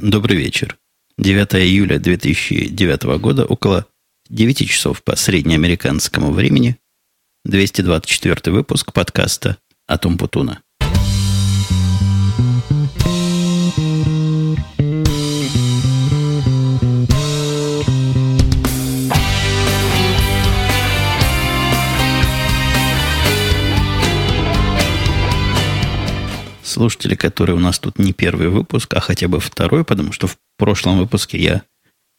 Добрый вечер. 9 июля 2009 года, около 9 часов по среднеамериканскому времени, 224 выпуск подкаста «Атом Путуна». Слушатели, которые у нас тут не первый выпуск, а хотя бы второй, потому что в прошлом выпуске я,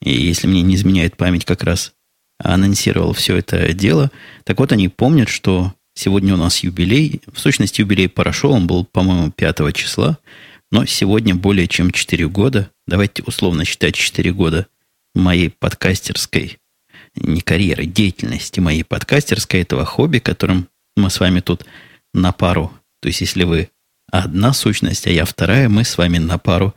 если мне не изменяет память, как раз анонсировал все это дело. Так вот, они помнят, что сегодня у нас юбилей. В сущности, юбилей прошел, он был, по-моему, 5 числа. Но сегодня более чем 4 года, давайте условно считать 4 года моей подкастерской, не карьеры, деятельности моей подкастерской, этого хобби, которым мы с вами тут на пару. То есть, если вы одна сущность, а я вторая, мы с вами на пару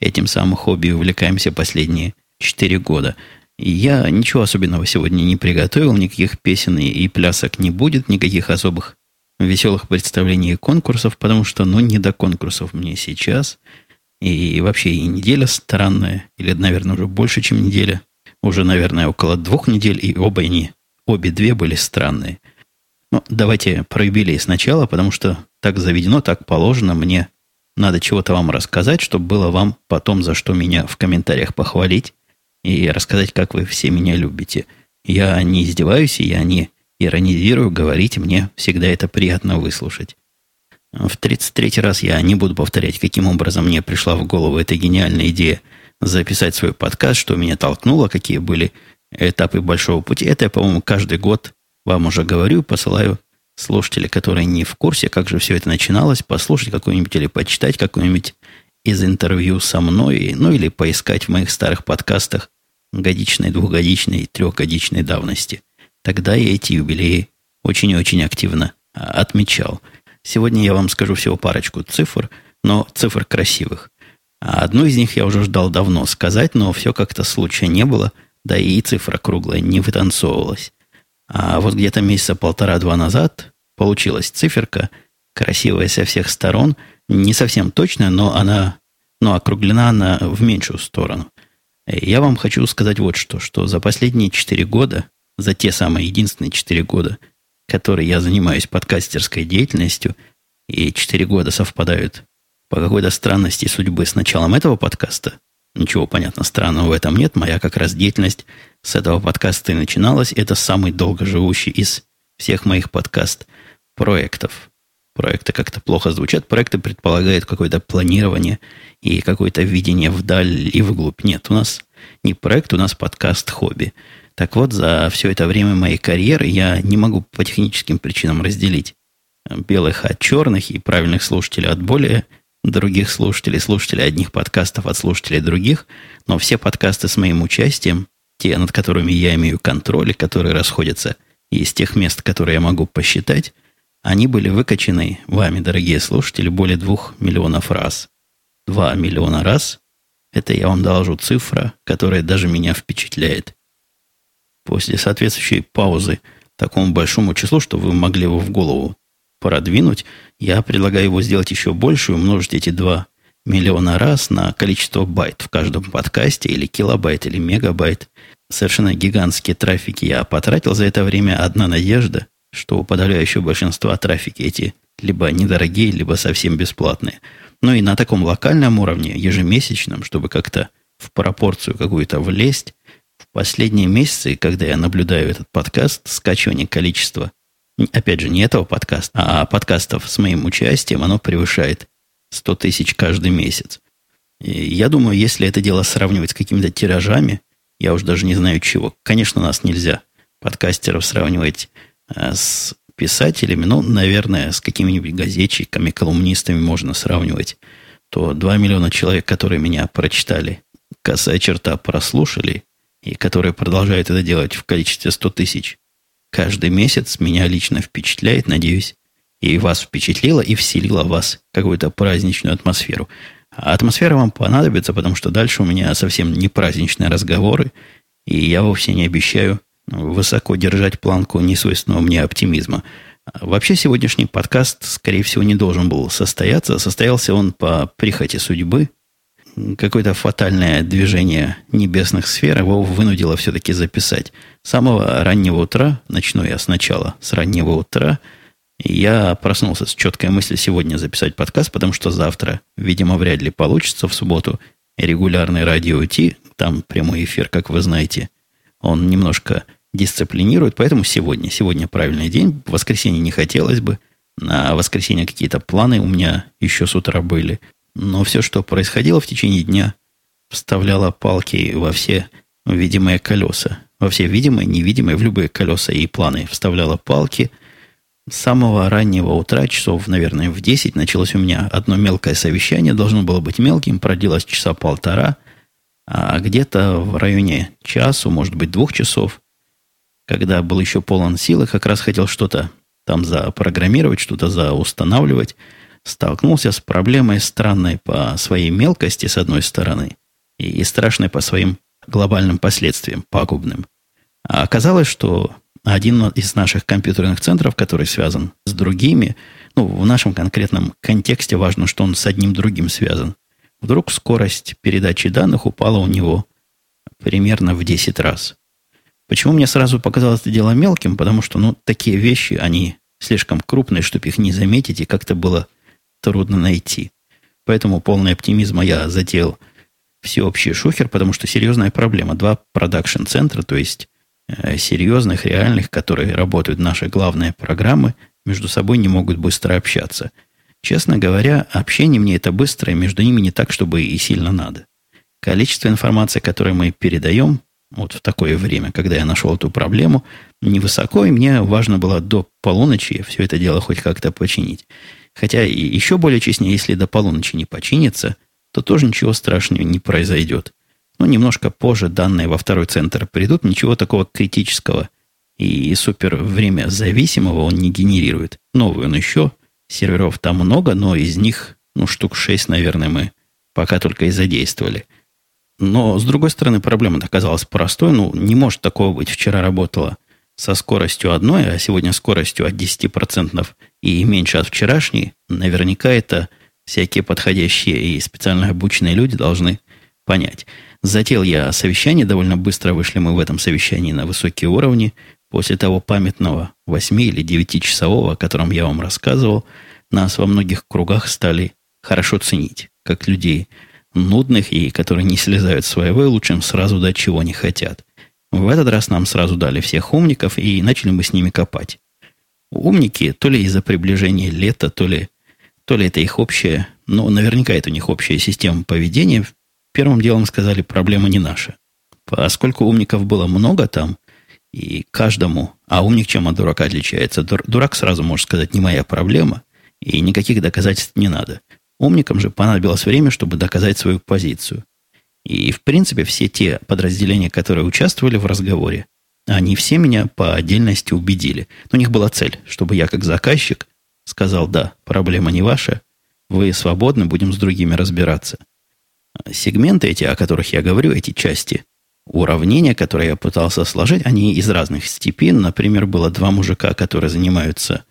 этим самым хобби увлекаемся последние четыре года. И я ничего особенного сегодня не приготовил, никаких песен и плясок не будет, никаких особых веселых представлений и конкурсов, потому что, ну, не до конкурсов мне сейчас. И вообще и неделя странная, или, наверное, уже больше, чем неделя. Уже, наверное, около двух недель, и оба они, обе две были странные. Ну, давайте про юбилей сначала, потому что так заведено, так положено. Мне надо чего-то вам рассказать, чтобы было вам потом за что меня в комментариях похвалить и рассказать, как вы все меня любите. Я не издеваюсь, я не иронизирую, говорите мне, всегда это приятно выслушать. В 33 раз я не буду повторять, каким образом мне пришла в голову эта гениальная идея записать свой подкаст, что меня толкнуло, какие были этапы большого пути. Это я, по-моему, каждый год вам уже говорю, посылаю слушатели, которые не в курсе, как же все это начиналось, послушать какой-нибудь или почитать какой-нибудь из интервью со мной, ну или поискать в моих старых подкастах годичной, двухгодичной, трехгодичной давности. Тогда я эти юбилеи очень и очень активно а, отмечал. Сегодня я вам скажу всего парочку цифр, но цифр красивых. А одну из них я уже ждал давно сказать, но все как-то случая не было, да и цифра круглая не вытанцовывалась. А вот где-то месяца полтора-два назад получилась циферка, красивая со всех сторон, не совсем точная, но она но округлена она в меньшую сторону. Я вам хочу сказать вот что, что за последние четыре года, за те самые единственные четыре года, которые я занимаюсь подкастерской деятельностью, и четыре года совпадают по какой-то странности судьбы с началом этого подкаста, Ничего, понятно, странного в этом нет. Моя как раз деятельность с этого подкаста и начиналась. Это самый долгоживущий из всех моих подкаст-проектов. Проекты как-то плохо звучат. Проекты предполагают какое-то планирование и какое-то видение вдаль и вглубь. Нет, у нас не проект, у нас подкаст-хобби. Так вот, за все это время моей карьеры я не могу по техническим причинам разделить белых от черных и правильных слушателей от более других слушателей, слушателей одних подкастов от слушателей других, но все подкасты с моим участием, те, над которыми я имею контроль, и которые расходятся из тех мест, которые я могу посчитать, они были выкачаны вами, дорогие слушатели, более двух миллионов раз. Два миллиона раз – это я вам доложу цифра, которая даже меня впечатляет. После соответствующей паузы такому большому числу, что вы могли его в голову продвинуть, я предлагаю его сделать еще больше и умножить эти 2 миллиона раз на количество байт в каждом подкасте, или килобайт, или мегабайт. Совершенно гигантские трафики я потратил за это время. Одна надежда, что у подавляющего большинства трафики эти либо недорогие, либо совсем бесплатные. Но и на таком локальном уровне, ежемесячном, чтобы как-то в пропорцию какую-то влезть, в последние месяцы, когда я наблюдаю этот подкаст, скачивание количества опять же, не этого подкаста, а подкастов с моим участием, оно превышает 100 тысяч каждый месяц. И я думаю, если это дело сравнивать с какими-то тиражами, я уже даже не знаю чего. Конечно, нас нельзя, подкастеров, сравнивать э, с писателями, но, наверное, с какими-нибудь газетчиками, колумнистами можно сравнивать. То 2 миллиона человек, которые меня прочитали, косая черта прослушали, и которые продолжают это делать в количестве 100 тысяч, каждый месяц меня лично впечатляет, надеюсь, и вас впечатлило, и вселило в вас какую-то праздничную атмосферу. А атмосфера вам понадобится, потому что дальше у меня совсем не праздничные разговоры, и я вовсе не обещаю высоко держать планку несвойственного мне оптимизма. Вообще сегодняшний подкаст, скорее всего, не должен был состояться. Состоялся он по прихоти судьбы. Какое-то фатальное движение небесных сфер его вынудило все-таки записать. С самого раннего утра, начну я сначала, с раннего утра, я проснулся с четкой мыслью сегодня записать подкаст, потому что завтра, видимо, вряд ли получится в субботу регулярный радио Ти, там прямой эфир, как вы знаете, он немножко дисциплинирует, поэтому сегодня, сегодня правильный день, в воскресенье не хотелось бы, на воскресенье какие-то планы у меня еще с утра были, но все, что происходило в течение дня, вставляло палки во все видимые колеса, во все видимые, невидимые, в любые колеса и планы вставляла палки. С самого раннего утра, часов, наверное, в 10, началось у меня одно мелкое совещание, должно было быть мелким, продлилось часа полтора, а где-то в районе часу, может быть, двух часов, когда был еще полон силы, как раз хотел что-то там запрограммировать, что-то заустанавливать, столкнулся с проблемой странной по своей мелкости, с одной стороны, и страшной по своим глобальным последствиям, пагубным. А оказалось, что один из наших компьютерных центров, который связан с другими, ну, в нашем конкретном контексте важно, что он с одним другим связан, вдруг скорость передачи данных упала у него примерно в 10 раз. Почему мне сразу показалось это дело мелким? Потому что, ну, такие вещи, они слишком крупные, чтобы их не заметить, и как-то было трудно найти. Поэтому полный оптимизма я затеял всеобщий шухер, потому что серьезная проблема. Два продакшн-центра, то есть э, серьезных, реальных, которые работают наши главные программы, между собой не могут быстро общаться. Честно говоря, общение мне это быстро, и между ними не так, чтобы и сильно надо. Количество информации, которое мы передаем, вот в такое время, когда я нашел эту проблему, невысоко, и мне важно было до полуночи все это дело хоть как-то починить. Хотя еще более честнее, если до полуночи не починится, то тоже ничего страшного не произойдет. Но немножко позже данные во второй центр придут, ничего такого критического и супер время зависимого он не генерирует. Новый он еще, серверов там много, но из них, ну, штук 6, наверное, мы пока только и задействовали. Но, с другой стороны, проблема оказалась простой. Ну, не может такого быть. Вчера работала со скоростью одной, а сегодня скоростью от 10% и меньше от вчерашней, наверняка это всякие подходящие и специально обученные люди должны понять. Затеял я совещание, довольно быстро вышли мы в этом совещании на высокие уровни. После того памятного 8 или 9 часового, о котором я вам рассказывал, нас во многих кругах стали хорошо ценить, как людей нудных и которые не слезают с своего, лучше им сразу дать, чего не хотят. В этот раз нам сразу дали всех умников, и начали мы с ними копать. Умники, то ли из-за приближения лета, то ли, то ли это их общая, но наверняка это у них общая система поведения. Первым делом сказали, проблема не наша. Поскольку умников было много там, и каждому, а умник чем от дурака отличается? Дурак сразу может сказать, не моя проблема, и никаких доказательств не надо. Умникам же понадобилось время, чтобы доказать свою позицию. И, в принципе, все те подразделения, которые участвовали в разговоре, они все меня по отдельности убедили. У них была цель, чтобы я, как заказчик, сказал, да, проблема не ваша, вы свободны, будем с другими разбираться. Сегменты эти, о которых я говорю, эти части, уравнения, которые я пытался сложить, они из разных степей. Например, было два мужика, которые занимаются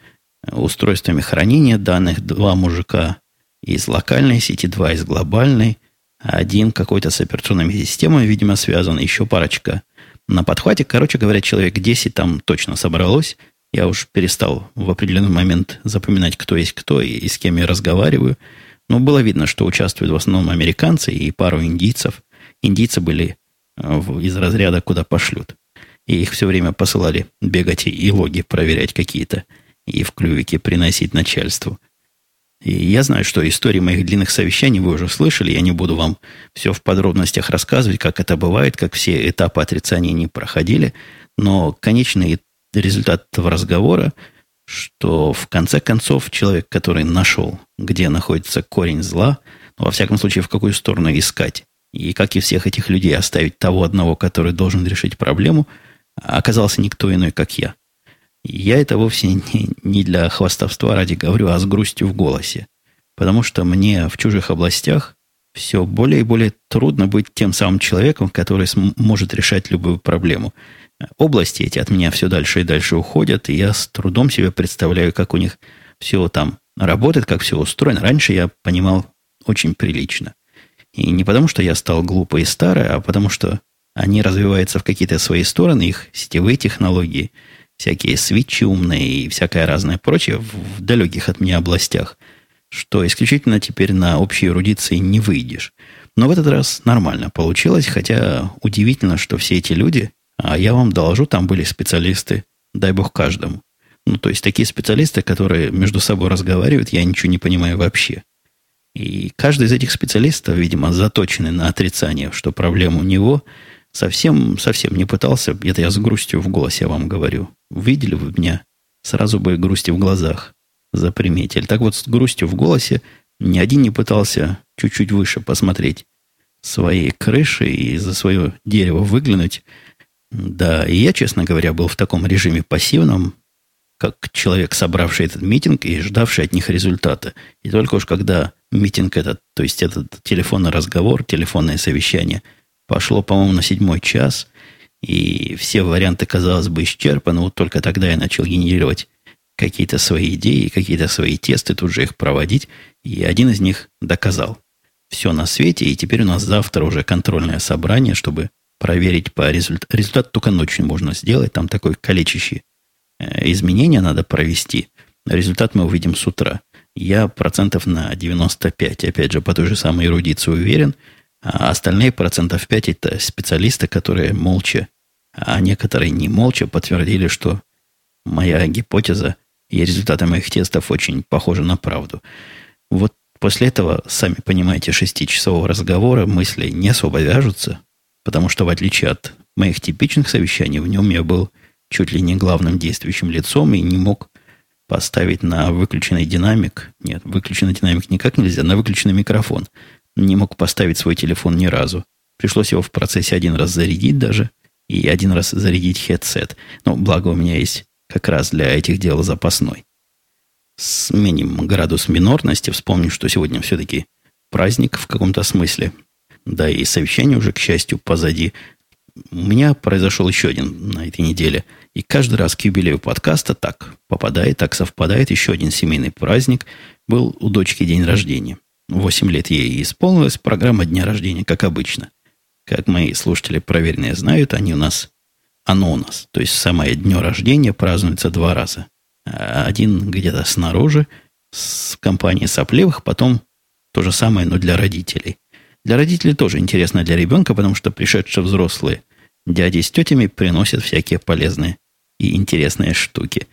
устройствами хранения данных, два мужика из локальной сети, два из глобальной – один какой-то с операционными системами, видимо, связан, еще парочка на подхвате. Короче говоря, человек 10 там точно собралось. Я уж перестал в определенный момент запоминать, кто есть кто и, и с кем я разговариваю. Но было видно, что участвуют в основном американцы и пару индийцев. Индийцы были э, из разряда «куда пошлют». И их все время посылали бегать и логи проверять какие-то и в клювике приносить начальству – и я знаю, что истории моих длинных совещаний вы уже слышали. Я не буду вам все в подробностях рассказывать, как это бывает, как все этапы отрицания не проходили. Но конечный результат этого разговора, что в конце концов человек, который нашел, где находится корень зла, ну, во всяком случае, в какую сторону искать, и как и всех этих людей оставить того одного, который должен решить проблему, оказался никто иной, как я. Я это вовсе не, не для хвастовства ради говорю, а с грустью в голосе. Потому что мне в чужих областях все более и более трудно быть тем самым человеком, который может решать любую проблему. Области эти от меня все дальше и дальше уходят, и я с трудом себе представляю, как у них все там работает, как все устроено. Раньше я понимал очень прилично. И не потому, что я стал глупый и старый, а потому что они развиваются в какие-то свои стороны, их сетевые технологии, всякие свитчи умные и всякое разное прочее в, в далеких от меня областях, что исключительно теперь на общей эрудиции не выйдешь. Но в этот раз нормально получилось, хотя удивительно, что все эти люди, а я вам доложу, там были специалисты, дай бог каждому. Ну, то есть такие специалисты, которые между собой разговаривают, я ничего не понимаю вообще. И каждый из этих специалистов, видимо, заточенный на отрицание, что проблема у него, совсем, совсем не пытался, это я с грустью в голосе вам говорю. Видели вы меня, сразу бы грусти в глазах заприметили. Так вот, с грустью в голосе ни один не пытался чуть-чуть выше посмотреть своей крыши и за свое дерево выглянуть. Да, и я, честно говоря, был в таком режиме пассивном, как человек, собравший этот митинг и ждавший от них результата. И только уж когда митинг этот, то есть этот телефонный разговор, телефонное совещание, пошло, по-моему, на седьмой час, и все варианты, казалось бы, исчерпаны, вот только тогда я начал генерировать какие-то свои идеи, какие-то свои тесты, тут же их проводить, и один из них доказал. Все на свете, и теперь у нас завтра уже контрольное собрание, чтобы проверить по результату. Результат только ночью можно сделать, там такой калечащий Э, изменения надо провести. Результат мы увидим с утра. Я процентов на 95, опять же, по той же самой эрудиции уверен. А остальные процентов 5 это специалисты, которые молча, а некоторые не молча подтвердили, что моя гипотеза и результаты моих тестов очень похожи на правду. Вот после этого, сами понимаете, шестичасового разговора мысли не особо вяжутся, потому что в отличие от моих типичных совещаний, в нем я был чуть ли не главным действующим лицом и не мог поставить на выключенный динамик. Нет, выключенный динамик никак нельзя, на выключенный микрофон. Не мог поставить свой телефон ни разу. Пришлось его в процессе один раз зарядить даже и один раз зарядить хедсет. Но благо у меня есть как раз для этих дел запасной. Сменим градус минорности, вспомним, что сегодня все-таки праздник в каком-то смысле. Да и совещание уже, к счастью, позади. У меня произошел еще один на этой неделе – и каждый раз к юбилею подкаста так попадает, так совпадает еще один семейный праздник. Был у дочки день рождения. Восемь лет ей исполнилось, программа дня рождения, как обычно. Как мои слушатели проверенные знают, они у нас, оно у нас. То есть самое дню рождения празднуется два раза. Один где-то снаружи, с компанией сопливых, потом то же самое, но для родителей. Для родителей тоже интересно для ребенка, потому что пришедшие взрослые дяди с тетями приносят всякие полезные и интересные штуки.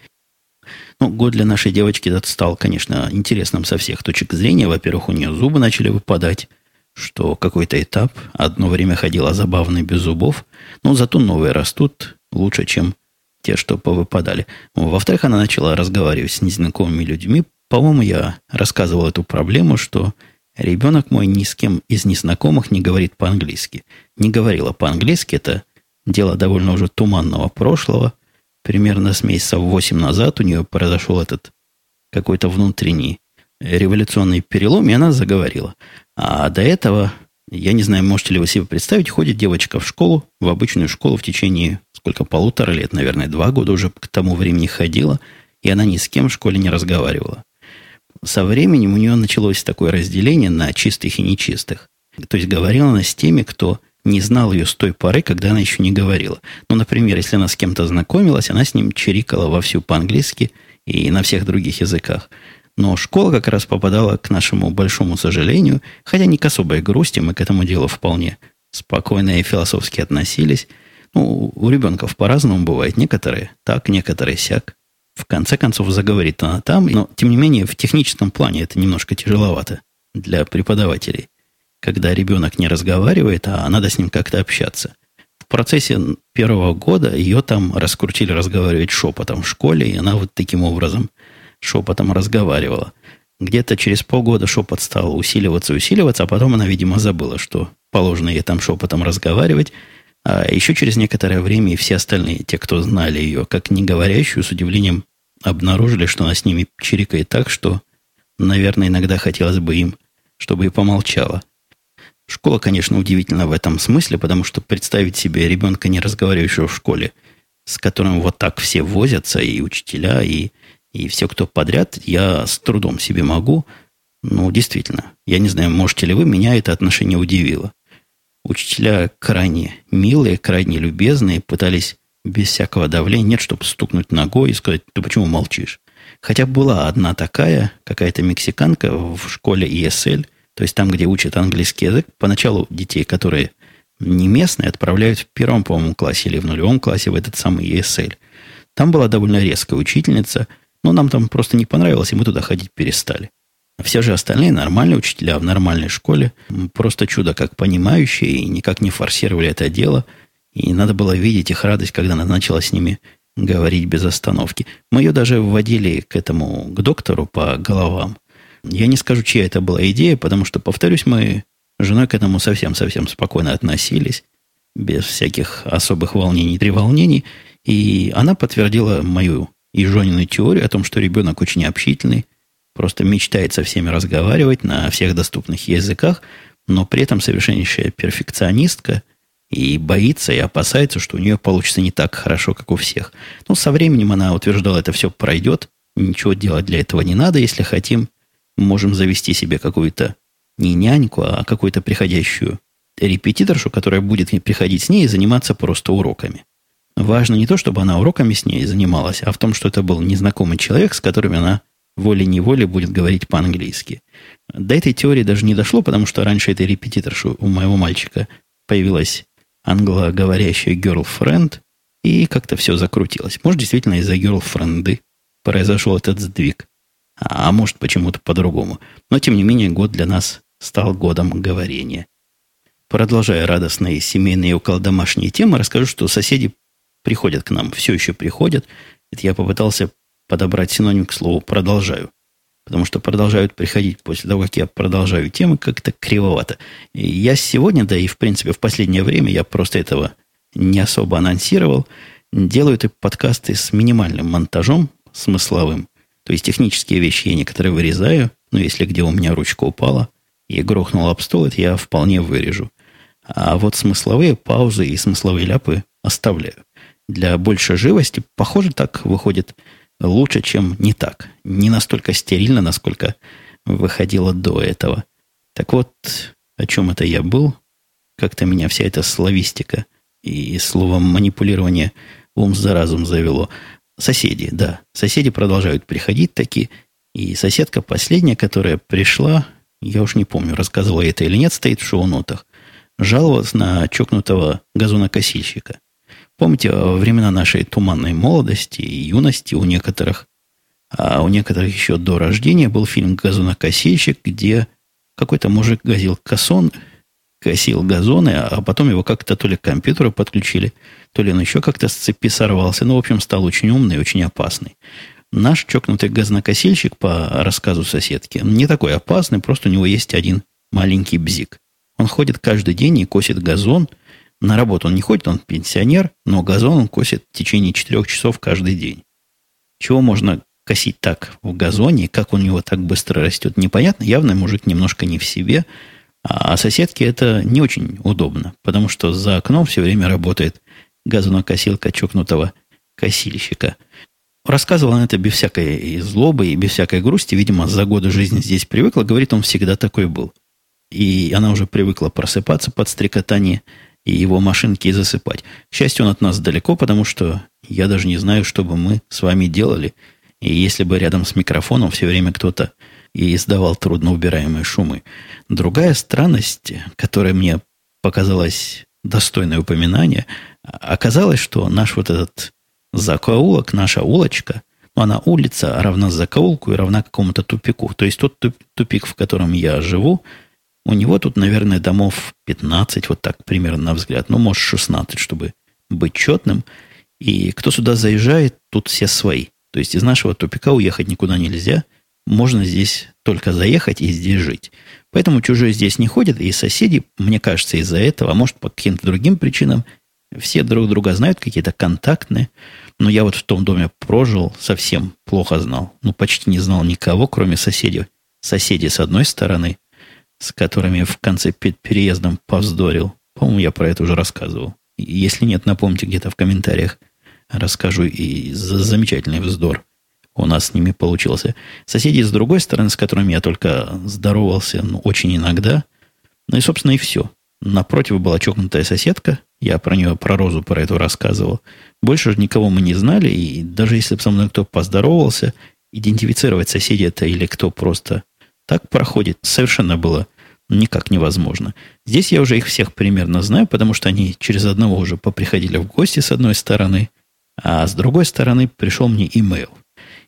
Ну, год для нашей девочки этот стал, конечно, интересным со всех точек зрения. Во-первых, у нее зубы начали выпадать, что какой-то этап. Одно время ходила забавно без зубов, но зато новые растут лучше, чем те, что повыпадали. Во-вторых, она начала разговаривать с незнакомыми людьми. По-моему, я рассказывал эту проблему, что ребенок мой ни с кем из незнакомых не говорит по-английски. Не говорила по-английски, это дело довольно уже туманного прошлого примерно с месяца 8 назад у нее произошел этот какой-то внутренний революционный перелом, и она заговорила. А до этого, я не знаю, можете ли вы себе представить, ходит девочка в школу, в обычную школу в течение, сколько, полутора лет, наверное, два года уже к тому времени ходила, и она ни с кем в школе не разговаривала. Со временем у нее началось такое разделение на чистых и нечистых. То есть говорила она с теми, кто не знал ее с той поры, когда она еще не говорила. Ну, например, если она с кем-то знакомилась, она с ним чирикала вовсю по-английски и на всех других языках. Но школа как раз попадала к нашему большому сожалению, хотя не к особой грусти, мы к этому делу вполне спокойно и философски относились. Ну, у ребенков по-разному бывает. Некоторые так, некоторые сяк. В конце концов, заговорит она там, но, тем не менее, в техническом плане это немножко тяжеловато для преподавателей когда ребенок не разговаривает, а надо с ним как-то общаться. В процессе первого года ее там раскрутили разговаривать шепотом в школе, и она вот таким образом шепотом разговаривала. Где-то через полгода шепот стал усиливаться, усиливаться, а потом она, видимо, забыла, что положено ей там шепотом разговаривать. А еще через некоторое время и все остальные, те, кто знали ее как не говорящую, с удивлением обнаружили, что она с ними чирикает так, что, наверное, иногда хотелось бы им, чтобы и помолчала. Школа, конечно, удивительна в этом смысле, потому что представить себе ребенка, не разговаривающего в школе, с которым вот так все возятся, и учителя, и, и все, кто подряд, я с трудом себе могу. Ну, действительно. Я не знаю, можете ли вы, меня это отношение удивило. Учителя крайне милые, крайне любезные, пытались без всякого давления, нет, чтобы стукнуть ногой и сказать, ты почему молчишь? Хотя была одна такая, какая-то мексиканка в школе ESL, то есть там, где учат английский язык, поначалу детей, которые не местные, отправляют в первом, по-моему, классе или в нулевом классе в этот самый ESL. Там была довольно резкая учительница, но нам там просто не понравилось, и мы туда ходить перестали. Все же остальные нормальные учителя в нормальной школе, просто чудо как понимающие и никак не форсировали это дело. И надо было видеть их радость, когда она начала с ними говорить без остановки. Мы ее даже вводили к этому, к доктору по головам. Я не скажу, чья это была идея, потому что, повторюсь, мы с женой к этому совсем-совсем спокойно относились, без всяких особых волнений, треволнений. И она подтвердила мою и Жонину теорию о том, что ребенок очень общительный, просто мечтает со всеми разговаривать на всех доступных языках, но при этом совершеннейшая перфекционистка и боится и опасается, что у нее получится не так хорошо, как у всех. Но со временем она утверждала, это все пройдет, ничего делать для этого не надо, если хотим, можем завести себе какую-то не няньку, а какую-то приходящую репетиторшу, которая будет приходить с ней и заниматься просто уроками. Важно не то, чтобы она уроками с ней занималась, а в том, что это был незнакомый человек, с которым она волей-неволей будет говорить по-английски. До этой теории даже не дошло, потому что раньше этой репетиторши у моего мальчика появилась англоговорящая girlfriend, и как-то все закрутилось. Может, действительно из-за girlfriend произошел этот сдвиг. А, может, почему-то по-другому. Но, тем не менее, год для нас стал годом говорения. Продолжая радостные семейные и около домашние темы, расскажу, что соседи приходят к нам, все еще приходят. Это я попытался подобрать синоним к слову «продолжаю». Потому что продолжают приходить после того, как я продолжаю темы, как-то кривовато. И я сегодня, да и в принципе в последнее время, я просто этого не особо анонсировал, делаю эти подкасты с минимальным монтажом, смысловым. То есть технические вещи я некоторые вырезаю, но если где у меня ручка упала и грохнула об стол, это я вполне вырежу. А вот смысловые паузы и смысловые ляпы оставляю. Для большей живости, похоже, так выходит лучше, чем не так. Не настолько стерильно, насколько выходило до этого. Так вот, о чем это я был? Как-то меня вся эта славистика и словом манипулирование ум за разум завело. Соседи, да. Соседи продолжают приходить такие. И соседка последняя, которая пришла, я уж не помню, рассказывала это или нет, стоит в шоу-нотах, жаловалась на чокнутого газонокосильщика. Помните, во времена нашей туманной молодости и юности у некоторых, а у некоторых еще до рождения был фильм «Газонокосильщик», где какой-то мужик газил косон, косил газоны, а потом его как-то то ли к компьютеру подключили, то ли он еще как-то с цепи сорвался. Ну, в общем, стал очень умный очень опасный. Наш чокнутый газонокосильщик, по рассказу соседки, не такой опасный, просто у него есть один маленький бзик. Он ходит каждый день и косит газон. На работу он не ходит, он пенсионер, но газон он косит в течение четырех часов каждый день. Чего можно косить так в газоне, как у него так быстро растет, непонятно. Явно мужик немножко не в себе – а соседке это не очень удобно, потому что за окном все время работает газонокосилка чокнутого косильщика. Рассказывал он это без всякой злобы и без всякой грусти. Видимо, за годы жизни здесь привыкла. Говорит, он всегда такой был. И она уже привыкла просыпаться под стрекотание и его машинки и засыпать. К счастью, он от нас далеко, потому что я даже не знаю, что бы мы с вами делали. И если бы рядом с микрофоном все время кто-то и издавал трудноубираемые шумы. Другая странность, которая мне показалась достойной упоминания, оказалось, что наш вот этот закоулок, наша улочка, ну, она улица равна закоулку и равна какому-то тупику. То есть тот тупик, в котором я живу, у него тут, наверное, домов 15, вот так примерно на взгляд, ну, может, 16, чтобы быть четным. И кто сюда заезжает, тут все свои. То есть из нашего тупика уехать никуда нельзя – можно здесь только заехать и здесь жить. Поэтому чужие здесь не ходят, и соседи, мне кажется, из-за этого, а может, по каким-то другим причинам, все друг друга знают, какие-то контактные. Но я вот в том доме прожил, совсем плохо знал. Ну, почти не знал никого, кроме соседей. Соседи с одной стороны, с которыми в конце перед переездом повздорил. По-моему, я про это уже рассказывал. Если нет, напомните где-то в комментариях. Расскажу и за замечательный вздор у нас с ними получился. Соседи с другой стороны, с которыми я только здоровался, ну, очень иногда. Ну и, собственно, и все. Напротив была чокнутая соседка. Я про нее, про Розу, про эту рассказывал. Больше же никого мы не знали. И даже если бы со мной кто поздоровался, идентифицировать соседей это или кто просто так проходит, совершенно было никак невозможно. Здесь я уже их всех примерно знаю, потому что они через одного уже поприходили в гости с одной стороны, а с другой стороны пришел мне имейл.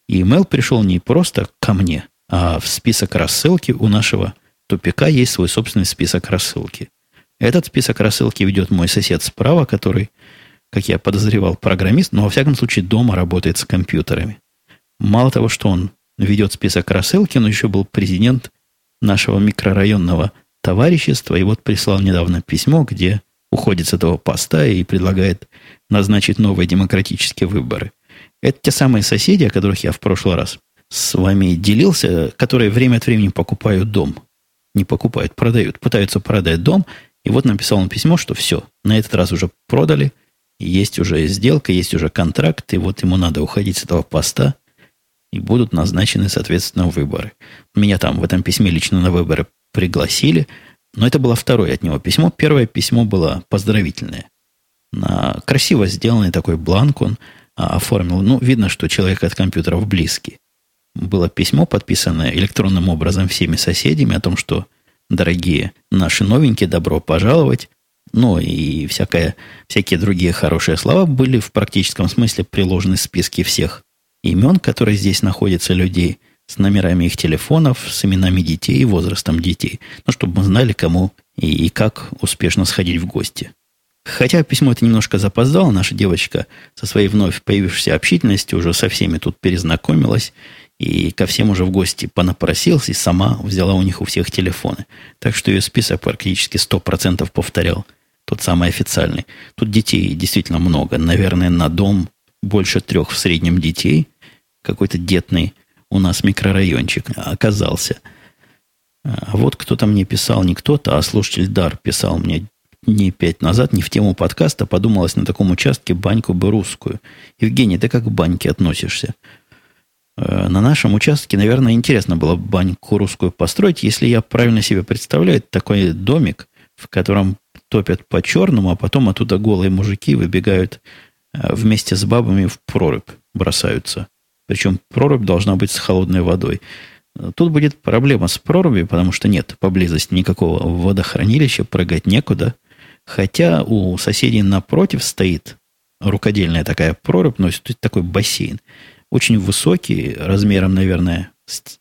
И имейл пришел не просто ко мне, а в список рассылки у нашего тупика есть свой собственный список рассылки. Этот список рассылки ведет мой сосед справа, который, как я подозревал, программист, но во всяком случае дома работает с компьютерами. Мало того, что он ведет список рассылки, но еще был президент нашего микрорайонного товарищества, и вот прислал недавно письмо, где уходит с этого поста и предлагает назначить новые демократические выборы. Это те самые соседи, о которых я в прошлый раз с вами делился, которые время от времени покупают дом. Не покупают, продают. Пытаются продать дом. И вот написал он письмо, что все, на этот раз уже продали, есть уже сделка, есть уже контракт, и вот ему надо уходить с этого поста и будут назначены, соответственно, выборы. Меня там в этом письме лично на выборы пригласили, но это было второе от него письмо. Первое письмо было поздравительное. На красиво сделанный такой бланк он оформил. Ну, видно, что человек от компьютеров близкий. Было письмо, подписанное электронным образом всеми соседями о том, что, дорогие наши новенькие, добро пожаловать. Ну и всякое, всякие другие хорошие слова были в практическом смысле приложены в списке всех имен, которые здесь находятся людей, с номерами их телефонов, с именами детей и возрастом детей. Ну, чтобы мы знали, кому и, и как успешно сходить в гости. Хотя письмо это немножко запоздало, наша девочка со своей вновь появившейся общительностью уже со всеми тут перезнакомилась и ко всем уже в гости понапросилась и сама взяла у них у всех телефоны. Так что ее список практически 100% повторял тот самый официальный. Тут детей действительно много. Наверное, на дом больше трех в среднем детей какой-то детный у нас микрорайончик оказался. А вот кто-то мне писал, не кто-то, а слушатель Дар писал мне дней пять назад, не в тему подкаста, подумалось на таком участке баньку бы русскую. Евгений, ты как к баньке относишься? Э, на нашем участке, наверное, интересно было баньку русскую построить, если я правильно себе представляю, это такой домик, в котором топят по черному, а потом оттуда голые мужики выбегают э, вместе с бабами в прорубь, бросаются. Причем прорубь должна быть с холодной водой. Тут будет проблема с прорубью, потому что нет поблизости никакого водохранилища, прыгать некуда. Хотя у соседей напротив стоит рукодельная такая прорубь, но есть такой бассейн. Очень высокий, размером, наверное,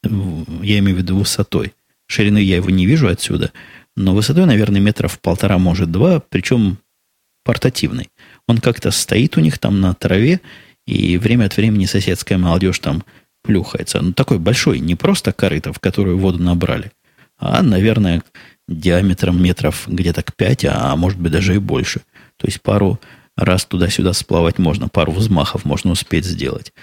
я имею в виду высотой. Ширины я его не вижу отсюда, но высотой, наверное, метров полтора, может, два, причем портативный. Он как-то стоит у них там на траве, и время от времени соседская молодежь там плюхается. Ну, такой большой, не просто корыто, в которую воду набрали, а, наверное, диаметром метров где-то к 5, а может быть даже и больше. То есть пару раз туда-сюда сплавать можно, пару взмахов можно успеть сделать.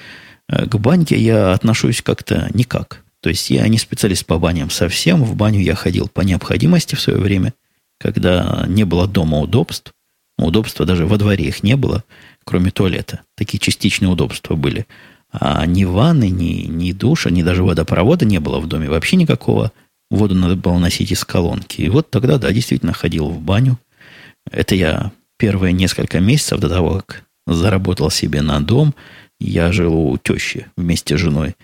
Э, к баньке я отношусь как-то никак. То есть я не специалист по баням совсем. В баню я ходил по необходимости в свое время, когда не было дома удобств. Удобства даже во дворе их не было кроме туалета. Такие частичные удобства были. А ни ванны, ни, ни душа, ни даже водопровода не было в доме. Вообще никакого. Воду надо было носить из колонки. И вот тогда, да, действительно ходил в баню. Это я первые несколько месяцев до того, как заработал себе на дом, я жил у тещи вместе с женой.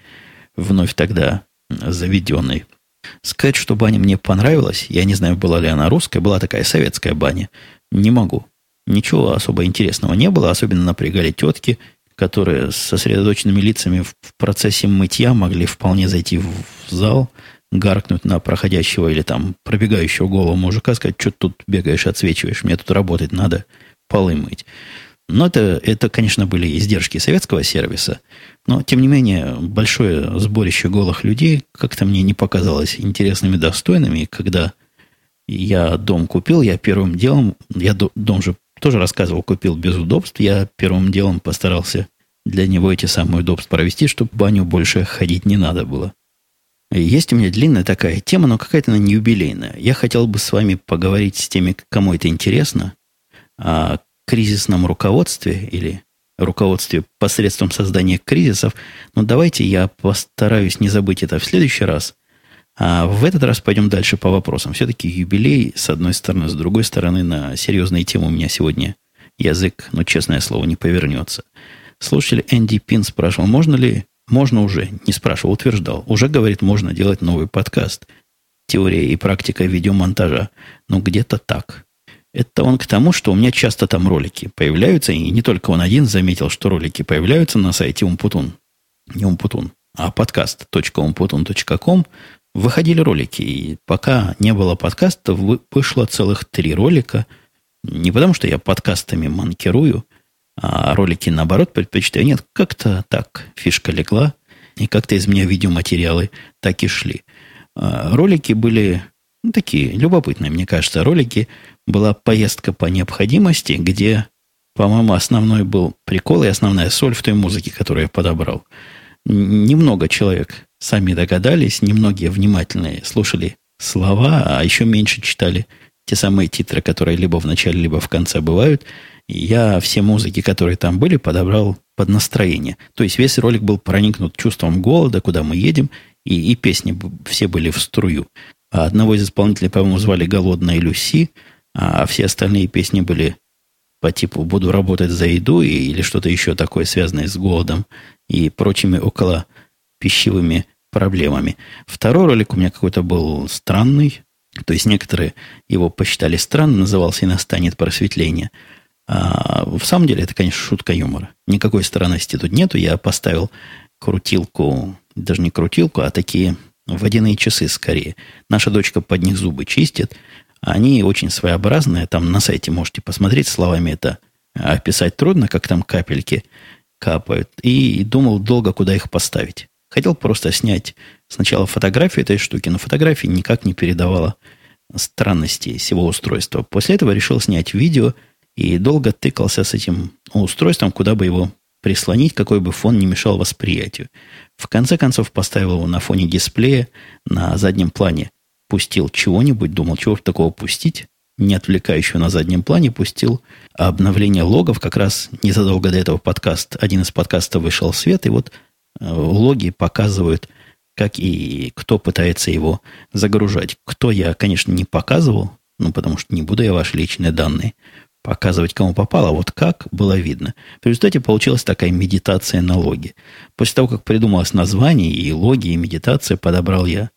Вновь тогда заведенной. Сказать, что баня мне понравилась, я не знаю, была ли она русская, была такая советская баня, не могу. Ничего особо интересного не было, особенно напрягали тетки, которые с сосредоточенными лицами в процессе мытья могли вполне зайти в зал, гаркнуть на проходящего или там пробегающего голову мужика, сказать, что тут бегаешь, отсвечиваешь, мне тут работать надо, полы мыть. Но это, это, конечно, были издержки советского сервиса. Но, тем не менее, большое сборище голых людей как-то мне не показалось интересными, достойными. когда я дом купил, я первым делом, я дом же тоже рассказывал, купил без удобств. Я первым делом постарался для него эти самые удобства провести, чтобы в баню больше ходить не надо было. Есть у меня длинная такая тема, но какая-то она не юбилейная. Я хотел бы с вами поговорить с теми, кому это интересно, о кризисном руководстве или руководстве посредством создания кризисов. Но давайте я постараюсь не забыть это в следующий раз. А в этот раз пойдем дальше по вопросам. Все-таки юбилей, с одной стороны, с другой стороны, на серьезные темы у меня сегодня язык, ну, честное слово, не повернется. Слушатель Энди Пин спрашивал, можно ли, можно уже, не спрашивал, утверждал, уже, говорит, можно делать новый подкаст. Теория и практика видеомонтажа. Ну, где-то так. Это он к тому, что у меня часто там ролики появляются, и не только он один заметил, что ролики появляются на сайте Умпутун. Не Умпутун, а подкаст.умпутун.ком выходили ролики. И пока не было подкаста, вышло целых три ролика. Не потому, что я подкастами манкирую, а ролики, наоборот, предпочитаю. Нет, как-то так фишка легла, и как-то из меня видеоматериалы так и шли. А ролики были ну, такие любопытные, мне кажется, ролики – была поездка по необходимости, где, по-моему, основной был прикол и основная соль в той музыке, которую я подобрал. Немного человек сами догадались, немногие внимательные слушали слова, а еще меньше читали те самые титры, которые либо в начале, либо в конце бывают. И я все музыки, которые там были, подобрал под настроение. То есть весь ролик был проникнут чувством голода, куда мы едем, и, и песни все были в струю. А одного из исполнителей, по-моему, звали «Голодная Люси», а все остальные песни были по типу «буду работать за еду» или что-то еще такое, связанное с голодом и прочими около пищевыми проблемами. Второй ролик у меня какой-то был странный, то есть некоторые его посчитали странным, назывался «И настанет просветление». А в самом деле это, конечно, шутка юмора. Никакой странности тут нету. Я поставил крутилку, даже не крутилку, а такие водяные часы скорее. Наша дочка под них зубы чистит, они очень своеобразные. Там на сайте можете посмотреть, словами это описать трудно, как там капельки капают. И думал долго, куда их поставить. Хотел просто снять сначала фотографию этой штуки, но фотография никак не передавала странности всего устройства. После этого решил снять видео и долго тыкался с этим устройством, куда бы его прислонить, какой бы фон не мешал восприятию. В конце концов поставил его на фоне дисплея на заднем плане пустил чего-нибудь, думал, чего такого пустить, не отвлекающего на заднем плане, пустил обновление логов. Как раз незадолго до этого подкаст, один из подкастов вышел в свет, и вот э, логи показывают, как и кто пытается его загружать. Кто я, конечно, не показывал, ну, потому что не буду я ваши личные данные показывать, кому попало, а вот как было видно. В результате получилась такая медитация на логи. После того, как придумалось название и логи, и медитация, подобрал я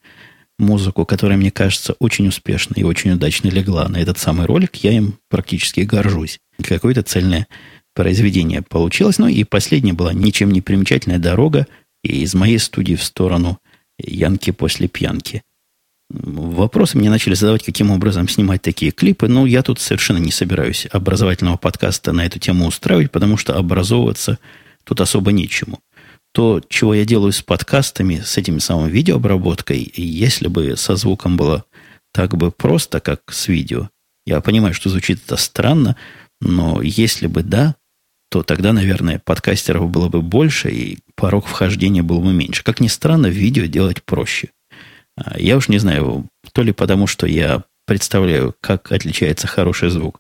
музыку, которая, мне кажется, очень успешно и очень удачно легла на этот самый ролик, я им практически горжусь. Какое-то цельное произведение получилось. Ну и последняя была ничем не примечательная дорога из моей студии в сторону Янки после пьянки. Вопросы мне начали задавать, каким образом снимать такие клипы. Но я тут совершенно не собираюсь образовательного подкаста на эту тему устраивать, потому что образовываться тут особо нечему то, чего я делаю с подкастами, с этим самым видеообработкой, если бы со звуком было так бы просто, как с видео, я понимаю, что звучит это странно, но если бы да, то тогда, наверное, подкастеров было бы больше, и порог вхождения был бы меньше. Как ни странно, видео делать проще. А, я уж не знаю, то ли потому, что я представляю, как отличается хороший звук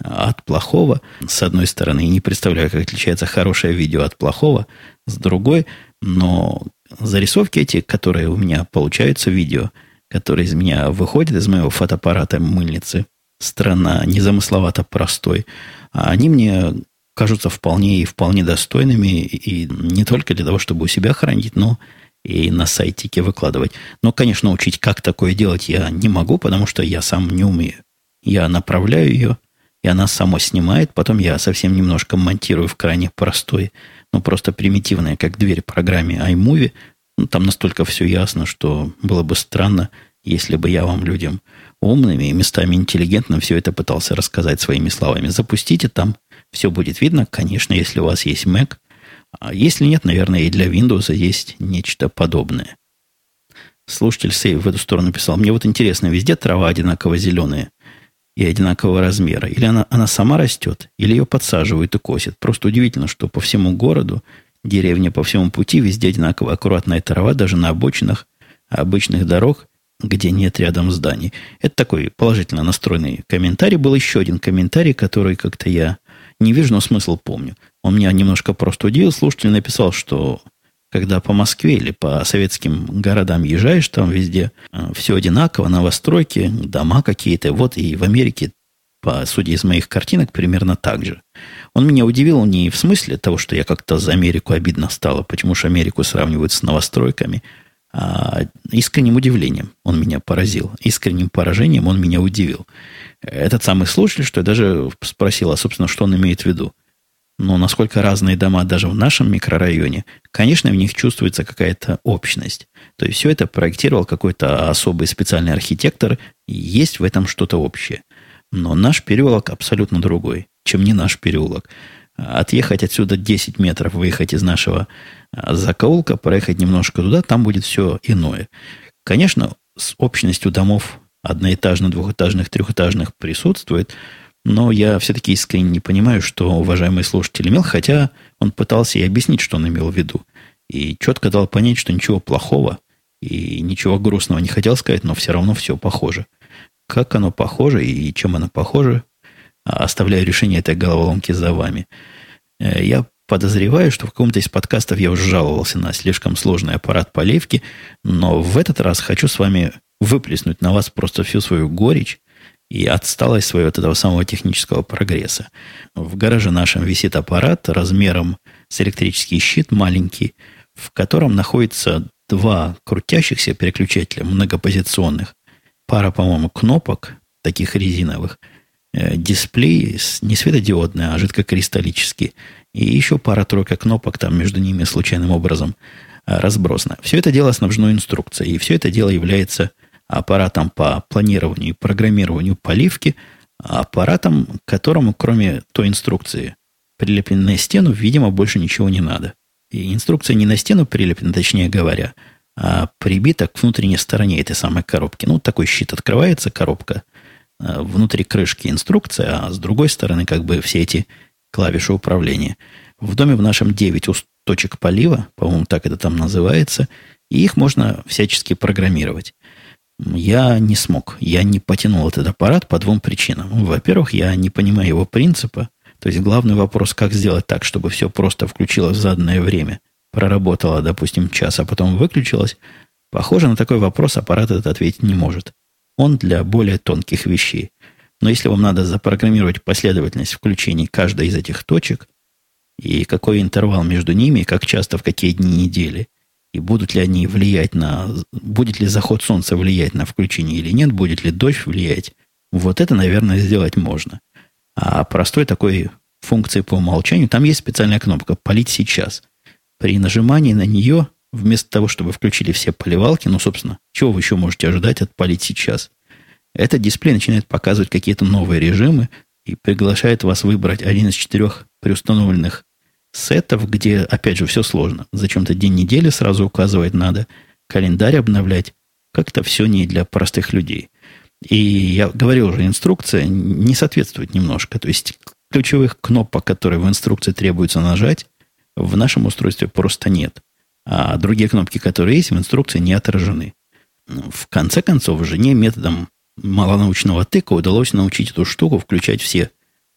от плохого, с одной стороны, и не представляю, как отличается хорошее видео от плохого, с другой, но зарисовки эти, которые у меня получаются видео, которые из меня выходят, из моего фотоаппарата мыльницы, страна незамысловато простой, они мне кажутся вполне и вполне достойными, и не только для того, чтобы у себя хранить, но и на сайтике выкладывать. Но, конечно, учить, как такое делать, я не могу, потому что я сам не умею. Я направляю ее, и она сама снимает, потом я совсем немножко монтирую в крайне простой, ну, просто примитивной, как дверь программе iMovie. Ну, там настолько все ясно, что было бы странно, если бы я вам, людям умными и местами интеллигентным, все это пытался рассказать своими словами. Запустите там, все будет видно, конечно, если у вас есть Mac. А если нет, наверное, и для Windows есть нечто подобное. Слушатель Сейв в эту сторону писал. Мне вот интересно, везде трава одинаково зеленая и одинакового размера. Или она, она сама растет, или ее подсаживают и косят. Просто удивительно, что по всему городу, деревня по всему пути, везде одинаково аккуратная трава, даже на обочинах обычных дорог, где нет рядом зданий. Это такой положительно настроенный комментарий. Был еще один комментарий, который как-то я Не вижу, но смысл помню. Он меня немножко просто удивил. Слушатель написал, что когда по Москве или по советским городам езжаешь, там везде э, все одинаково, новостройки, дома какие-то. Вот и в Америке, по сути из моих картинок, примерно так же. Он меня удивил не в смысле того, что я как-то за Америку обидно стало, почему же Америку сравнивают с новостройками, а искренним удивлением он меня поразил. Искренним поражением он меня удивил. Этот самый слушатель, что я даже спросил, а, собственно, что он имеет в виду – но насколько разные дома даже в нашем микрорайоне, конечно, в них чувствуется какая-то общность. То есть все это проектировал какой-то особый специальный архитектор, и есть в этом что-то общее. Но наш переулок абсолютно другой, чем не наш переулок. Отъехать отсюда 10 метров, выехать из нашего а, закоулка, проехать немножко туда, там будет все иное. Конечно, с общностью домов одноэтажных, двухэтажных, трехэтажных присутствует – но я все-таки искренне не понимаю, что уважаемый слушатель имел, хотя он пытался и объяснить, что он имел в виду. И четко дал понять, что ничего плохого и ничего грустного не хотел сказать, но все равно все похоже. Как оно похоже и чем оно похоже, оставляю решение этой головоломки за вами. Э, я подозреваю, что в каком-то из подкастов я уже жаловался на слишком сложный аппарат поливки, но в этот раз хочу с вами выплеснуть на вас просто всю свою горечь и отсталость своего от этого самого технического прогресса. В гараже нашем висит аппарат размером с электрический щит маленький, в котором находится два крутящихся переключателя многопозиционных, пара, по-моему, кнопок, таких резиновых, дисплей не светодиодный, а жидкокристаллический, и еще пара-тройка кнопок там между ними случайным образом э, разбросано. Все это дело снабжено инструкцией, и все это дело является аппаратом по планированию и программированию поливки, аппаратом, которому, кроме той инструкции, прилепленной на стену, видимо, больше ничего не надо. И инструкция не на стену прилеплена, точнее говоря, а прибита к внутренней стороне этой самой коробки. Ну, такой щит открывается, коробка, внутри крышки инструкция, а с другой стороны как бы все эти клавиши управления. В доме в нашем 9 точек полива, по-моему, так это там называется, и их можно всячески программировать. Я не смог. Я не потянул этот аппарат по двум причинам. Во-первых, я не понимаю его принципа. То есть главный вопрос, как сделать так, чтобы все просто включилось в заданное время, проработало, допустим, час, а потом выключилось. Похоже, на такой вопрос аппарат этот ответить не может. Он для более тонких вещей. Но если вам надо запрограммировать последовательность включений каждой из этих точек, и какой интервал между ними, как часто, в какие дни недели, и будут ли они влиять на... Будет ли заход солнца влиять на включение или нет, будет ли дождь влиять, вот это, наверное, сделать можно. А простой такой функции по умолчанию, там есть специальная кнопка «Полить сейчас». При нажимании на нее, вместо того, чтобы включили все поливалки, ну, собственно, чего вы еще можете ожидать от «Полить сейчас», этот дисплей начинает показывать какие-то новые режимы и приглашает вас выбрать один из четырех преустановленных сетов, где, опять же, все сложно. Зачем-то день недели сразу указывать надо, календарь обновлять. Как-то все не для простых людей. И я говорил уже, инструкция не соответствует немножко. То есть ключевых кнопок, которые в инструкции требуется нажать, в нашем устройстве просто нет. А другие кнопки, которые есть, в инструкции не отражены. В конце концов, жене методом малонаучного тыка удалось научить эту штуку включать все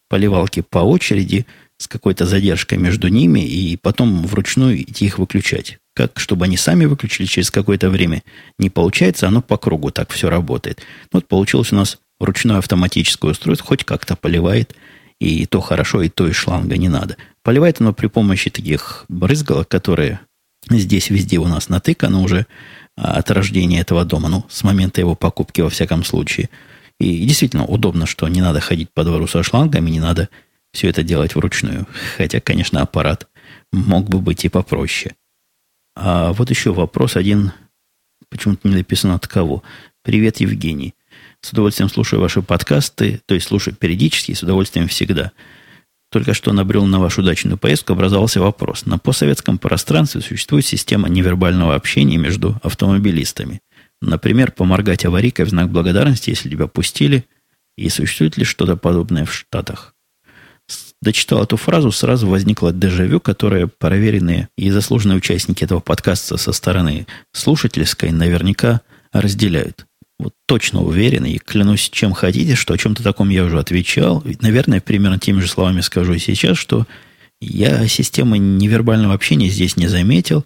поливалки по очереди – с какой-то задержкой между ними, и потом вручную идти их выключать. Как, чтобы они сами выключили через какое-то время, не получается, оно по кругу так все работает. Вот получилось у нас ручное автоматическое устройство, хоть как-то поливает, и то хорошо, и то и шланга не надо. Поливает оно при помощи таких брызгалок, которые здесь везде у нас натыканы уже от рождения этого дома, ну, с момента его покупки во всяком случае. И действительно удобно, что не надо ходить по двору со шлангами, не надо все это делать вручную. Хотя, конечно, аппарат мог бы быть и попроще. А вот еще вопрос один, почему-то не написано от кого. Привет, Евгений. С удовольствием слушаю ваши подкасты, то есть слушаю периодически, с удовольствием всегда. Только что набрел на вашу дачную поездку, образовался вопрос. На постсоветском пространстве существует система невербального общения между автомобилистами. Например, поморгать аварийкой в знак благодарности, если тебя пустили. И существует ли что-то подобное в Штатах? дочитал эту фразу, сразу возникло дежавю, которое проверенные и заслуженные участники этого подкаста со стороны слушательской наверняка разделяют. Вот точно уверен и клянусь чем хотите, что о чем-то таком я уже отвечал. Наверное, примерно теми же словами скажу и сейчас, что я системы невербального общения здесь не заметил.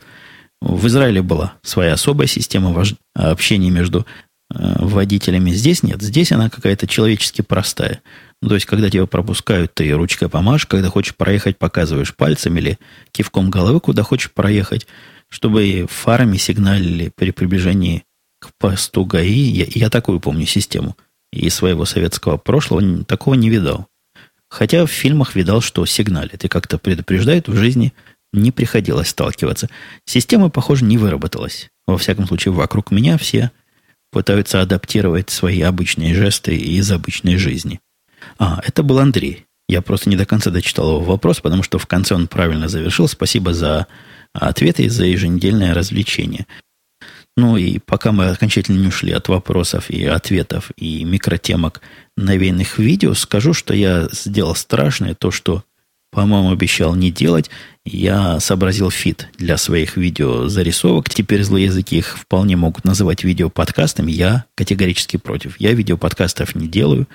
В Израиле была своя особая система общения между э, водителями. Здесь нет. Здесь она какая-то человечески простая. Ну, то есть, когда тебя пропускают, ты ручкой помашь, когда хочешь проехать, показываешь пальцем или кивком головы, куда хочешь проехать, чтобы фарами сигналили при приближении к посту ГАИ. Я, я такую помню систему. И своего советского прошлого такого не видал. Хотя в фильмах видал, что сигналит и как-то предупреждают, в жизни не приходилось сталкиваться. Система, похоже, не выработалась. Во всяком случае, вокруг меня все пытаются адаптировать свои обычные жесты из обычной жизни. А, это был Андрей. Я просто не до конца дочитал его вопрос, потому что в конце он правильно завершил. Спасибо за ответы и за еженедельное развлечение. Ну и пока мы окончательно не ушли от вопросов и ответов и микротемок навеянных видео, скажу, что я сделал страшное, то, что, по-моему, обещал не делать. Я сообразил фит для своих видеозарисовок. Теперь злые языки их вполне могут называть видеоподкастами. Я категорически против. Я видеоподкастов не делаю.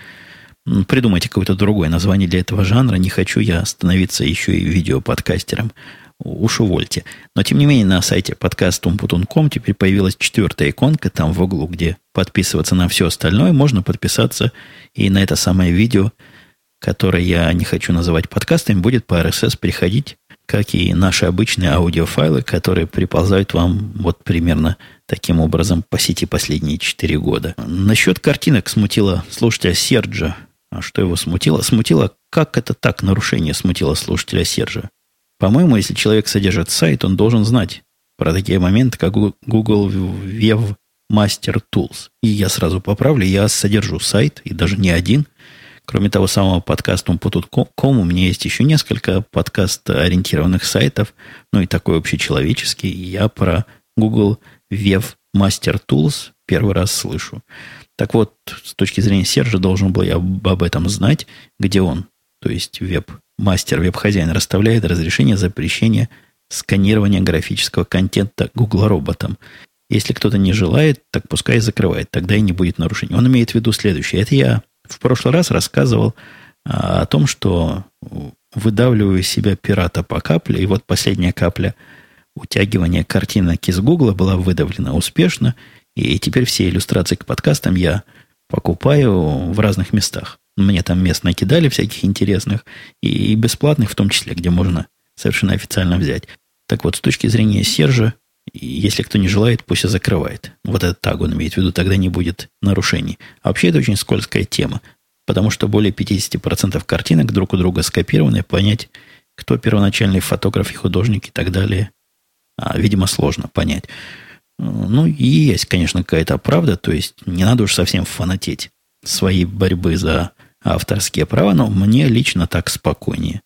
Придумайте какое-то другое название для этого жанра. Не хочу я становиться еще и видеоподкастером уж увольте. Но, тем не менее, на сайте подкаст.умпутун.ком теперь появилась четвертая иконка там в углу, где подписываться на все остальное. Можно подписаться и на это самое видео, которое я не хочу называть подкастами, будет по RSS приходить, как и наши обычные аудиофайлы, которые приползают вам вот примерно таким образом по сети последние четыре года. Насчет картинок смутило слушателя Серджа. А что его смутило? Смутило, как это так нарушение смутило слушателя Сержа? По-моему, если человек содержит сайт, он должен знать про такие моменты, как Google Web Master Tools. И я сразу поправлю, я содержу сайт, и даже не один. Кроме того самого подкаста Umputut.com, у меня есть еще несколько подкаст-ориентированных сайтов, ну и такой общечеловеческий. Я про Google Web Master Tools первый раз слышу. Так вот, с точки зрения Сержа, должен был я об этом знать, где он, то есть веб мастер веб-хозяин расставляет разрешение запрещения сканирования графического контента Google роботом. Если кто-то не желает, так пускай закрывает, тогда и не будет нарушений. Он имеет в виду следующее. Это я в прошлый раз рассказывал а, о том, что выдавливаю из себя пирата по капле, и вот последняя капля утягивания картинок из Гугла была выдавлена успешно, и теперь все иллюстрации к подкастам я покупаю в разных местах. Мне там мест накидали всяких интересных и бесплатных в том числе, где можно совершенно официально взять. Так вот, с точки зрения Сержа, если кто не желает, пусть и закрывает. Вот этот таг он имеет в виду, тогда не будет нарушений. А вообще это очень скользкая тема, потому что более 50% картинок друг у друга скопированы, понять, кто первоначальный фотограф и художник и так далее, а, видимо, сложно понять. Ну, и есть, конечно, какая-то правда, то есть не надо уж совсем фанатеть своей борьбы за авторские права, но мне лично так спокойнее.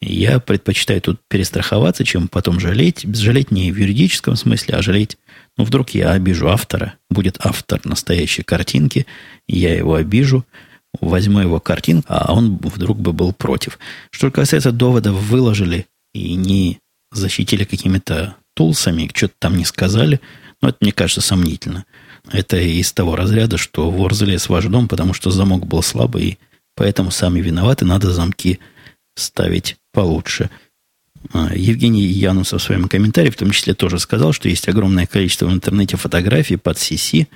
Я предпочитаю тут перестраховаться, чем потом жалеть. Жалеть не в юридическом смысле, а жалеть, ну, вдруг я обижу автора, будет автор настоящей картинки, я его обижу, возьму его картинку, а он вдруг бы был против. Что касается доводов, выложили и не защитили какими-то тулсами, что-то там не сказали, ну, это, мне кажется, сомнительно. Это из того разряда, что вор залез в ваш дом, потому что замок был слабый, и Поэтому сами виноваты, надо замки ставить получше. А, Евгений Янусов в своем комментарии в том числе тоже сказал, что есть огромное количество в интернете фотографий под CC,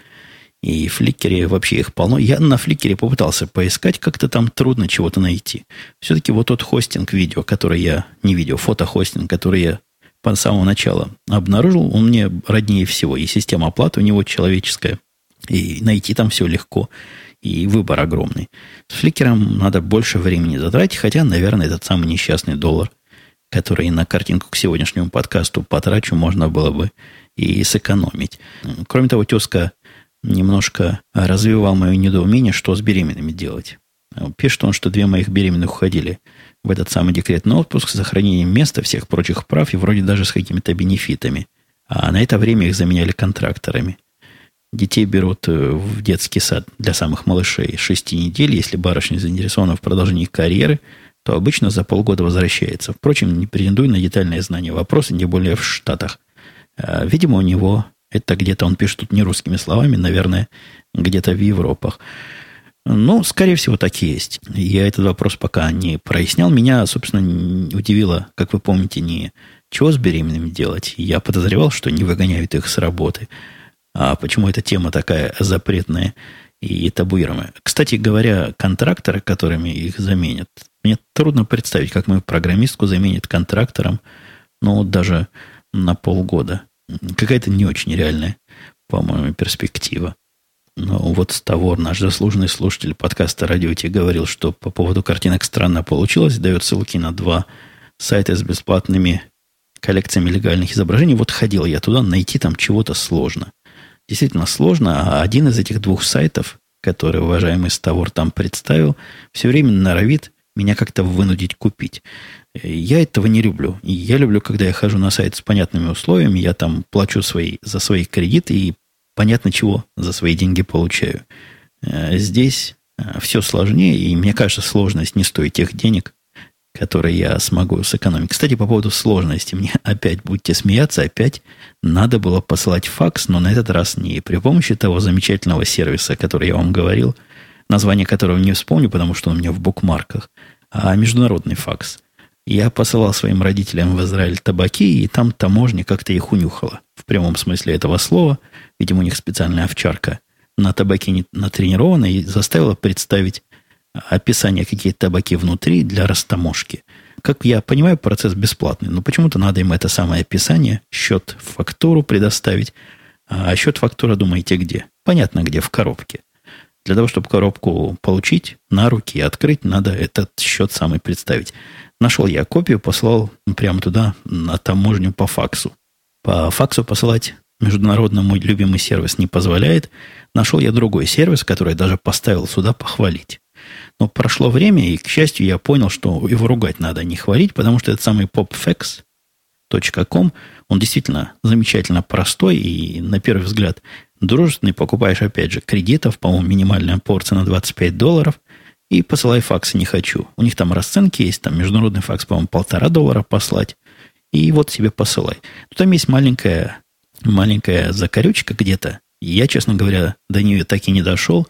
и в Фликере вообще их полно. Я на Фликере попытался поискать, как-то там трудно чего-то найти. Все-таки вот тот хостинг видео, который я, не видео, фотохостинг, который я по самого начала обнаружил, он мне роднее всего. И система оплаты у него человеческая. И найти там все легко и выбор огромный. С фликером надо больше времени затратить, хотя, наверное, этот самый несчастный доллар, который на картинку к сегодняшнему подкасту потрачу, можно было бы и сэкономить. Кроме того, тезка немножко развивал мое недоумение, что с беременными делать. Пишет он, что две моих беременных уходили в этот самый декретный отпуск с сохранением места, всех прочих прав и вроде даже с какими-то бенефитами. А на это время их заменяли контракторами – Детей берут э, в детский сад для самых малышей 6 недель. Если барышня заинтересована в продолжении карьеры, то обычно за полгода возвращается. Впрочем, не претендую на детальное знание вопроса, не более в Штатах. А, видимо, у него Это где-то он пишет тут не русскими словами, наверное, где-то в Европах. Ну, скорее всего, так и есть. Я этот вопрос пока не прояснял. Меня, собственно, удивило, как вы помните, не чего с беременными делать. Я подозревал, что не выгоняют их с работы. А почему эта тема такая запретная и табуируемая? Кстати говоря, контракторы, которыми их заменят, мне трудно представить, как мою программистку заменит контрактором, ну, даже на полгода. Какая-то не очень реальная, по-моему, перспектива. Но вот Ставор, наш заслуженный слушатель подкаста «Радио Ти» говорил, что по поводу картинок странно получилось, дает ссылки на два сайта с бесплатными коллекциями легальных изображений. Вот ходил я туда, найти там чего-то сложно. Действительно сложно, а один из этих двух сайтов, который уважаемый Ставор там представил, все время норовит меня как-то вынудить купить. Я этого не люблю. Я люблю, когда я хожу на сайт с понятными условиями, я там плачу свои, за свои кредиты и понятно чего за свои деньги получаю. Э, здесь э, все сложнее, и мне кажется, сложность не стоит тех денег, которые я смогу сэкономить. Кстати, по поводу сложности, мне опять, будьте смеяться, опять надо было посылать факс, но на этот раз не при помощи того замечательного сервиса, который я вам говорил, название которого не вспомню, потому что он у меня в букмарках, а международный факс – я посылал своим родителям в Израиль табаки, и там таможня как-то их унюхала. В прямом смысле этого слова. Видимо, у них специальная овчарка на табаке не натренирована и заставила представить описание, какие табаки внутри для растаможки. Как я понимаю, процесс бесплатный, но почему-то надо им это самое описание, счет, фактуру предоставить. А счет, фактура, думаете, где? Понятно, где, в коробке. Для того, чтобы коробку получить на руки и открыть, надо этот счет самый представить. Нашел я копию, послал прямо туда, на таможню по факсу. По факсу посылать международный мой любимый сервис не позволяет. Нашел я другой сервис, который даже поставил сюда похвалить. Но прошло время, и, к счастью, я понял, что его ругать надо, не хвалить, потому что этот самый popfax.com, он действительно замечательно простой и, на первый взгляд, дружественный. Покупаешь, опять же, кредитов, по-моему, минимальная порция на 25 долларов – и посылай факсы не хочу. У них там расценки есть, там международный факс, по-моему, полтора доллара послать. И вот себе посылай. Но там есть маленькая, маленькая закорючка где-то. Я, честно говоря, до нее так и не дошел.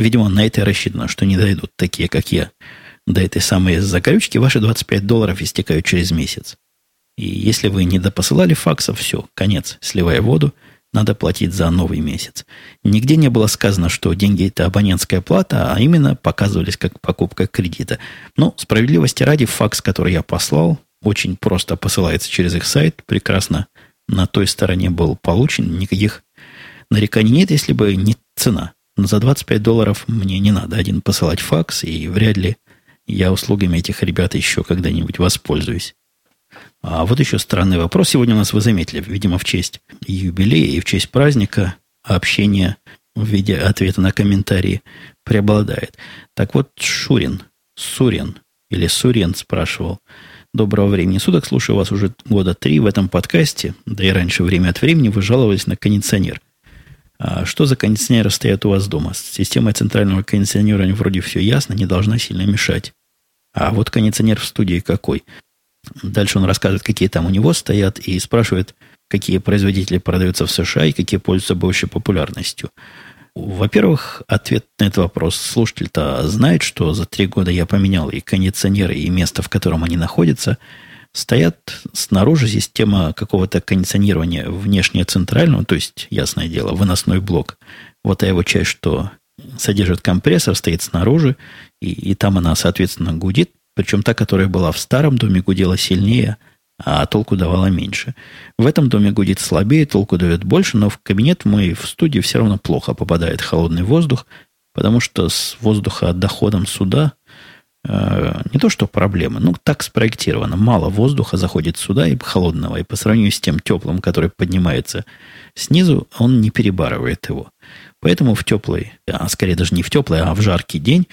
Видимо, на это рассчитано, что не дойдут такие, как я. До этой самой закорючки ваши 25 долларов истекают через месяц. И если вы не допосылали факсов, все, конец, сливая воду – надо платить за новый месяц. Нигде не было сказано, что деньги это абонентская плата, а именно показывались как покупка кредита. Но справедливости ради, факс, который я послал, очень просто посылается через их сайт, прекрасно на той стороне был получен, никаких нареканий нет, если бы не цена. Но за 25 долларов мне не надо один посылать факс, и вряд ли я услугами этих ребят еще когда-нибудь воспользуюсь. А вот еще странный вопрос. Сегодня у нас, вы заметили, видимо, в честь юбилея и в честь праздника общение в виде ответа на комментарии преобладает. Так вот, Шурин, Сурин или Сурен спрашивал. Доброго времени суток. Слушаю вас уже года три в этом подкасте. Да и раньше время от времени вы жаловались на кондиционер. А что за кондиционеры стоят у вас дома? С системой центрального кондиционера вроде все ясно, не должна сильно мешать. А вот кондиционер в студии какой? Дальше он рассказывает, какие там у него стоят, и спрашивает, какие производители продаются в США и какие пользуются большей популярностью. Во-первых, ответ на этот вопрос слушатель-то знает, что за три года я поменял и кондиционеры, и место, в котором они находятся. Стоят снаружи система какого-то кондиционирования внешне центрального, то есть, ясное дело, выносной блок. Вот а его часть, что содержит компрессор, стоит снаружи, и, и там она, соответственно, гудит, причем та, которая была в старом доме, гудела сильнее, а толку давала меньше. В этом доме гудит слабее, толку дает больше, но в кабинет мой в студии все равно плохо попадает холодный воздух, потому что с воздуха доходом сюда э, не то что проблема, ну так спроектировано. Мало воздуха заходит сюда и холодного, и по сравнению с тем теплым, который поднимается снизу, он не перебарывает его. Поэтому в теплый, а скорее даже не в теплый, а в жаркий день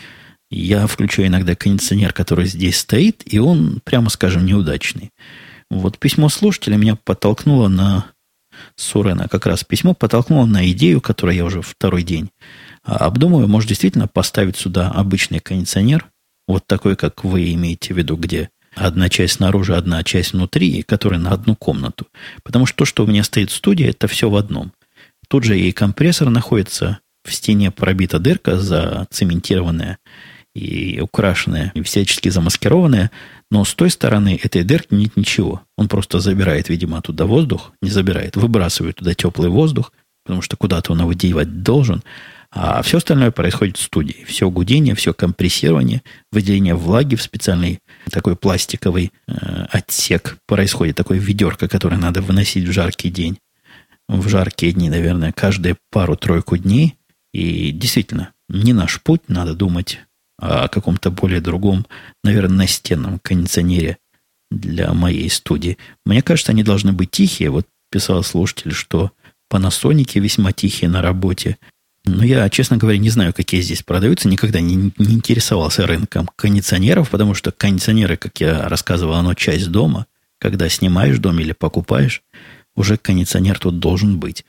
я включаю иногда кондиционер, который здесь стоит, и он, прямо скажем, неудачный. Вот письмо слушателя меня подтолкнуло на Сурена, как раз письмо подтолкнуло на идею, которую я уже второй день обдумываю. Может, действительно поставить сюда обычный кондиционер, вот такой, как вы имеете в виду, где одна часть снаружи, одна часть внутри, который на одну комнату. Потому что то, что у меня стоит в студии, это все в одном. Тут же и компрессор находится, в стене пробита дырка, зацементированная и украшенная, и всячески замаскированная, но с той стороны этой дырки нет ничего. Он просто забирает, видимо, оттуда воздух, не забирает, выбрасывает туда теплый воздух, потому что куда-то он его девать должен, а все остальное происходит в студии. Все гудение, все компрессирование, выделение влаги в специальный такой пластиковый э, отсек происходит, такой ведерко, которое надо выносить в жаркий день. В жаркие дни, наверное, каждые пару-тройку дней. И действительно, не наш путь, надо думать о каком-то более другом, наверное, настенном кондиционере для моей студии. Мне кажется, они должны быть тихие. Вот писал слушатель, что Panasonic весьма тихие на работе. Но я, честно говоря, не знаю, какие здесь продаются. Никогда не, не интересовался рынком кондиционеров, потому что кондиционеры, как я рассказывал, оно часть дома. Когда снимаешь дом или покупаешь, уже кондиционер тут должен быть.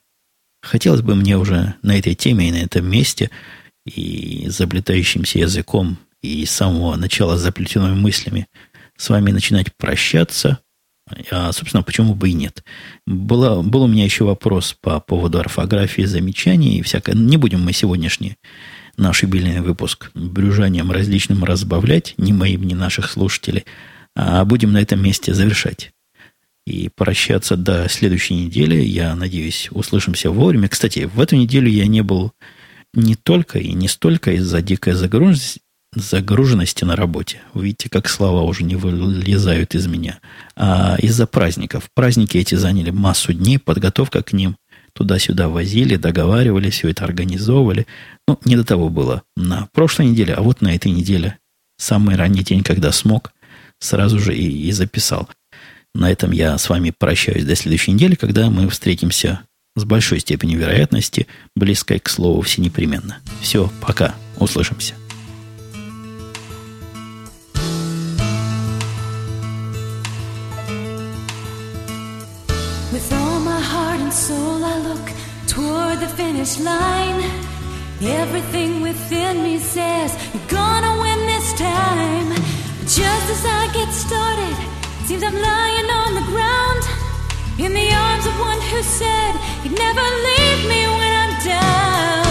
Хотелось бы мне уже на этой теме и на этом месте и заплетающимся языком и с самого начала заплетенными мыслями с вами начинать прощаться. А, собственно, почему бы и нет? Было, был у меня еще вопрос по поводу орфографии, замечаний и всякое. Не будем мы сегодняшний наш юбилейный выпуск брюжанием различным разбавлять, ни моим, ни наших слушателей, а будем на этом месте завершать. И прощаться до следующей недели. Я надеюсь, услышимся вовремя. Кстати, в эту неделю я не был не только и не столько из-за дикой загруженности, загруженности на работе. Вы видите, как слова уже не вылезают из меня. А из-за праздников. Праздники эти заняли массу дней, подготовка к ним. Туда-сюда возили, договаривали, все это организовывали. Ну, не до того было на прошлой неделе, а вот на этой неделе, самый ранний день, когда смог, сразу же и, и записал. На этом я с вами прощаюсь до следующей недели, когда мы встретимся с большой степенью вероятности, близкой к слову все непременно. Все, пока, услышимся. Finish line. Everything within me says you're gonna win this time. Just as I get started, seems I'm lying on the ground in the arms of one who said he'd never leave me when I'm down.